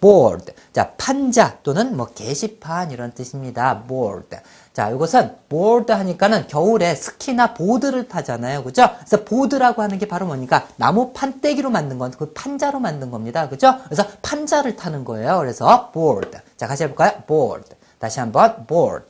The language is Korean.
board. 자, 판자 또는 뭐 게시판 이런 뜻입니다. board. 자, 이것은 board 하니까는 겨울에 스키나 보드를 타잖아요. 그죠? 그래서 보드라고 하는 게 바로 뭐니까 나무 판때기로 만든 건 그 판자로 만든 겁니다. 그죠? 그래서 판자를 타는 거예요. 그래서 board. 자, 같이 해볼까요? board. 다시 한번 board.